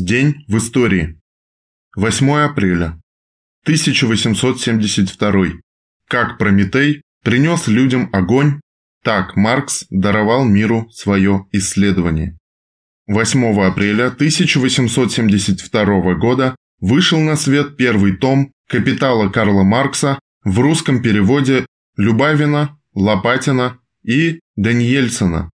День в истории. 8 апреля. 1872. Как Прометей принес людям огонь, так Маркс даровал миру свое исследование. 8 апреля 1872 года вышел на свет первый том «Капитала Карла Маркса» в русском переводе Любавина, Лопатина и Даниельсона.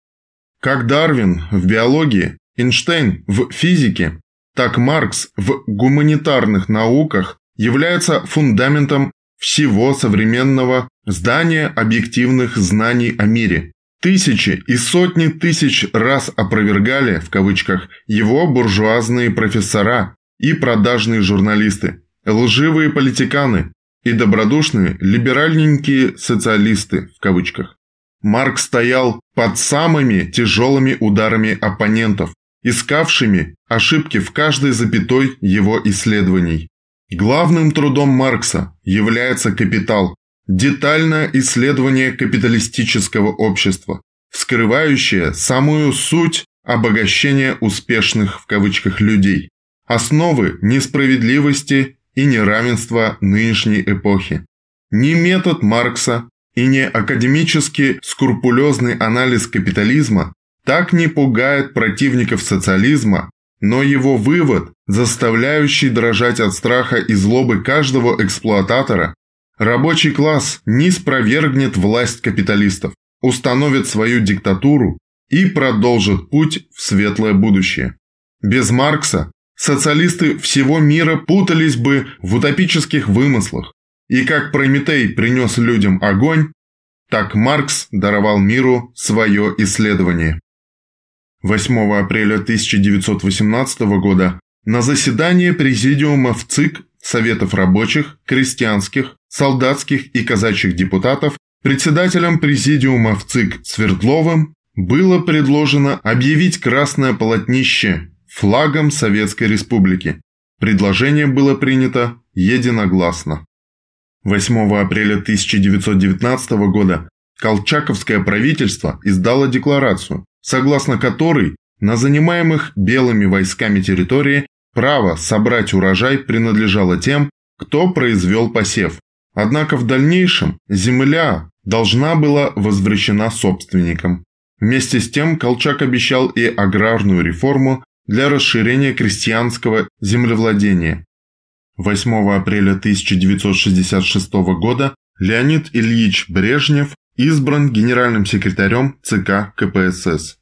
Как Дарвин в биологии, Эйнштейн в физике, так Маркс в гуманитарных науках является фундаментом всего современного здания объективных знаний о мире. Тысячи и сотни тысяч раз опровергали, в кавычках, его буржуазные профессора и продажные журналисты, лживые политиканы и добродушные либеральненькие социалисты, в кавычках. Марк стоял под самыми тяжелыми ударами оппонентов, искавшими ошибки в каждой запятой его исследований. Главным трудом Маркса является «Капитал», детальное исследование капиталистического общества, вскрывающее самую суть обогащения успешных в кавычках людей, основы несправедливости и неравенства нынешней эпохи. Ни метод Маркса и не академически скрупулезный анализ капитализма так не пугает противников социализма, но его вывод, заставляющий дрожать от страха и злобы каждого эксплуататора, рабочий класс не спровергнет власть капиталистов, установит свою диктатуру и продолжит путь в светлое будущее. Без Маркса социалисты всего мира путались бы в утопических вымыслах, и как Прометей принес людям огонь, так Маркс даровал миру свое исследование. 8 апреля 1918 года на заседание Президиума в ЦИК Советов рабочих, крестьянских, солдатских и казачьих депутатов председателем Президиума в ЦИК Свердловым было предложено объявить красное полотнище флагом Советской Республики. Предложение было принято единогласно. 8 апреля 1919 года Колчаковское правительство издало декларацию, согласно которой на занимаемых белыми войсками территории право собрать урожай принадлежало тем, кто произвел посев. Однако в дальнейшем земля должна была возвращена собственникам. Вместе с тем Колчак обещал и аграрную реформу для расширения крестьянского землевладения. 8 апреля 1966 года Леонид Ильич Брежнев избран генеральным секретарем ЦК КПСС.